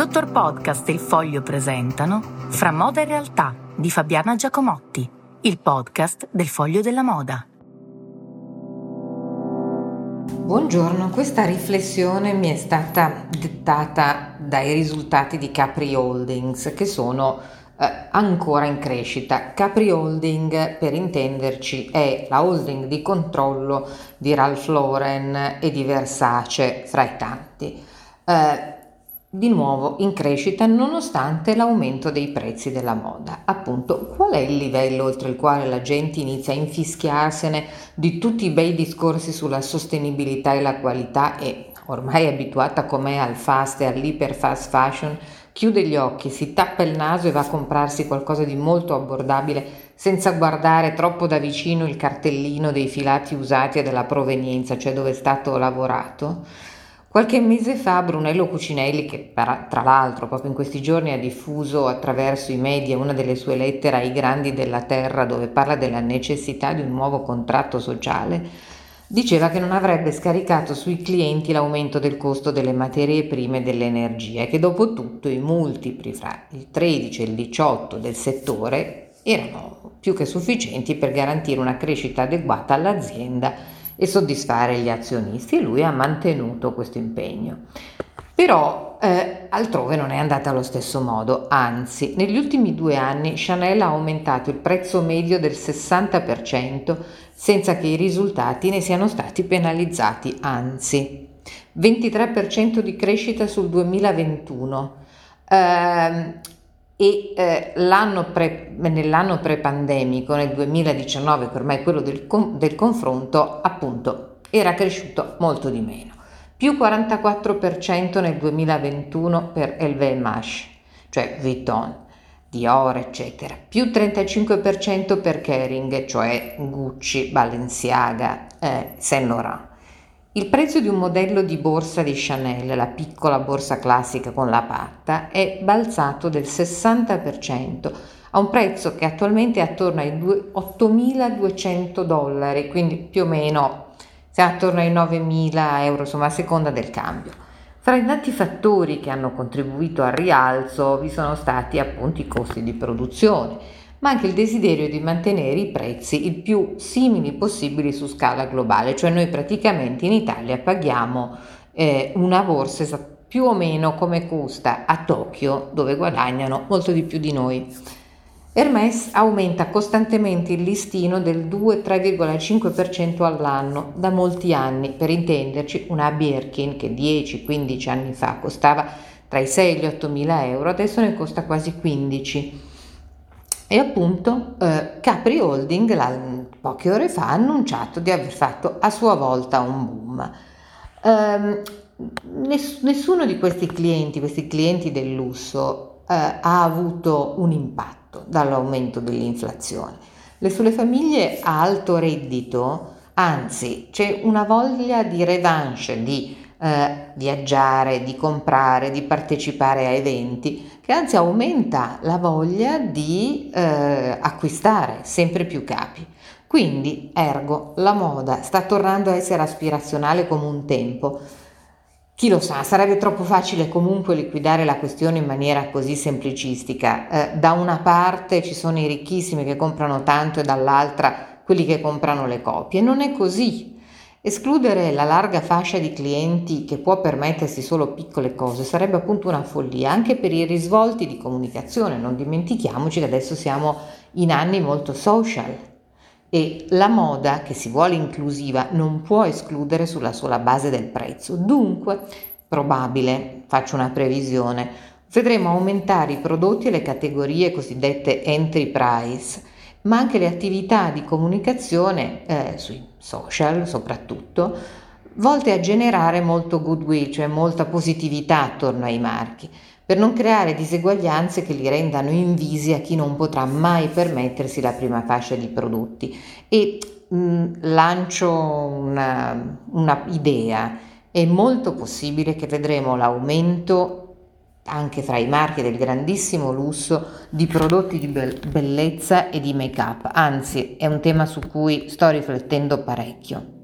Dottor Podcast e il Foglio presentano Fra moda e realtà di Fabiana Giacomotti, il podcast del Foglio della Moda. Buongiorno, questa riflessione mi è stata dettata dai risultati di Capri Holdings che sono eh, ancora in crescita. Capri Holding, per intenderci, è la holding di controllo di Ralph Lauren e di Versace fra i tanti. Eh, di nuovo in crescita nonostante l'aumento dei prezzi della moda. Appunto, qual è il livello oltre il quale la gente inizia a infischiarsene di tutti i bei discorsi sulla sostenibilità e la qualità e ormai abituata com'è al fast e all'iper fast fashion, chiude gli occhi, si tappa il naso e va a comprarsi qualcosa di molto abbordabile senza guardare troppo da vicino il cartellino dei filati usati e della provenienza, cioè dove è stato lavorato? Qualche mese fa Brunello Cucinelli, che tra l'altro proprio in questi giorni ha diffuso attraverso i media una delle sue lettere ai grandi della terra dove parla della necessità di un nuovo contratto sociale, diceva che non avrebbe scaricato sui clienti l'aumento del costo delle materie prime e dell'energia e che dopo tutto i multipli fra il 13 e il 18 del settore erano più che sufficienti per garantire una crescita adeguata all'azienda e soddisfare gli azionisti e lui ha mantenuto questo impegno. Però eh, altrove non è andata allo stesso modo, anzi negli ultimi due anni Chanel ha aumentato il prezzo medio del 60% senza che i risultati ne siano stati penalizzati, anzi 23% di crescita sul 2021. Eh, e eh, l'anno pre, nell'anno pre-pandemico, nel 2019, che ormai è quello del, del confronto, appunto era cresciuto molto di meno. Più 44% nel 2021 per LVMH, cioè Vuitton, Dior, eccetera. Più 35% per Kering, cioè Gucci, Balenciaga, eh, Saint Laurent. Il prezzo di un modello di borsa di Chanel, la piccola borsa classica con la patta, è balzato del 60% a un prezzo che attualmente è attorno ai 8.200 dollari, quindi più o meno siamo attorno ai 9.000 euro, insomma a seconda del cambio. Fra i tanti fattori che hanno contribuito al rialzo vi sono stati appunto i costi di produzione, ma anche il desiderio di mantenere i prezzi il più simili possibili su scala globale, cioè noi praticamente in Italia paghiamo eh, una borsa più o meno come costa a Tokyo, dove guadagnano molto di più di noi. Hermès aumenta costantemente il listino del 2-3,5% all'anno da molti anni, per intenderci una Birkin che 10-15 anni fa costava tra i 6 e gli 8 mila euro, adesso ne costa quasi 15 e appunto eh, Capri Holding la, poche ore fa ha annunciato di aver fatto a sua volta un boom. Eh, ness- nessuno di questi clienti, questi clienti del lusso, eh, ha avuto un impatto dall'aumento dell'inflazione. Le sulle famiglie a alto reddito, anzi, c'è una voglia di revanche, di eh, viaggiare, di comprare, di partecipare a eventi, che anzi aumenta la voglia di eh, acquistare sempre più capi. Quindi, ergo, la moda sta tornando a essere aspirazionale come un tempo. Chi lo sa, sarebbe troppo facile comunque liquidare la questione in maniera così semplicistica. Eh, da una parte ci sono i ricchissimi che comprano tanto e dall'altra quelli che comprano le copie. Non è così. Escludere la larga fascia di clienti che può permettersi solo piccole cose sarebbe appunto una follia, anche per i risvolti di comunicazione. Non dimentichiamoci che adesso siamo in anni molto social e la moda, che si vuole inclusiva, non può escludere sulla sola base del prezzo. Dunque, probabile, faccio una previsione, vedremo aumentare i prodotti e le categorie cosiddette entry price ma anche le attività di comunicazione eh, sui social soprattutto, volte a generare molto goodwill, cioè molta positività attorno ai marchi, per non creare diseguaglianze che li rendano invisi a chi non potrà mai permettersi la prima fascia di prodotti. E mh, lancio una, una idea, è molto possibile che vedremo l'aumento anche fra i marchi del grandissimo lusso di prodotti di bellezza e di make-up, anzi è un tema su cui sto riflettendo parecchio.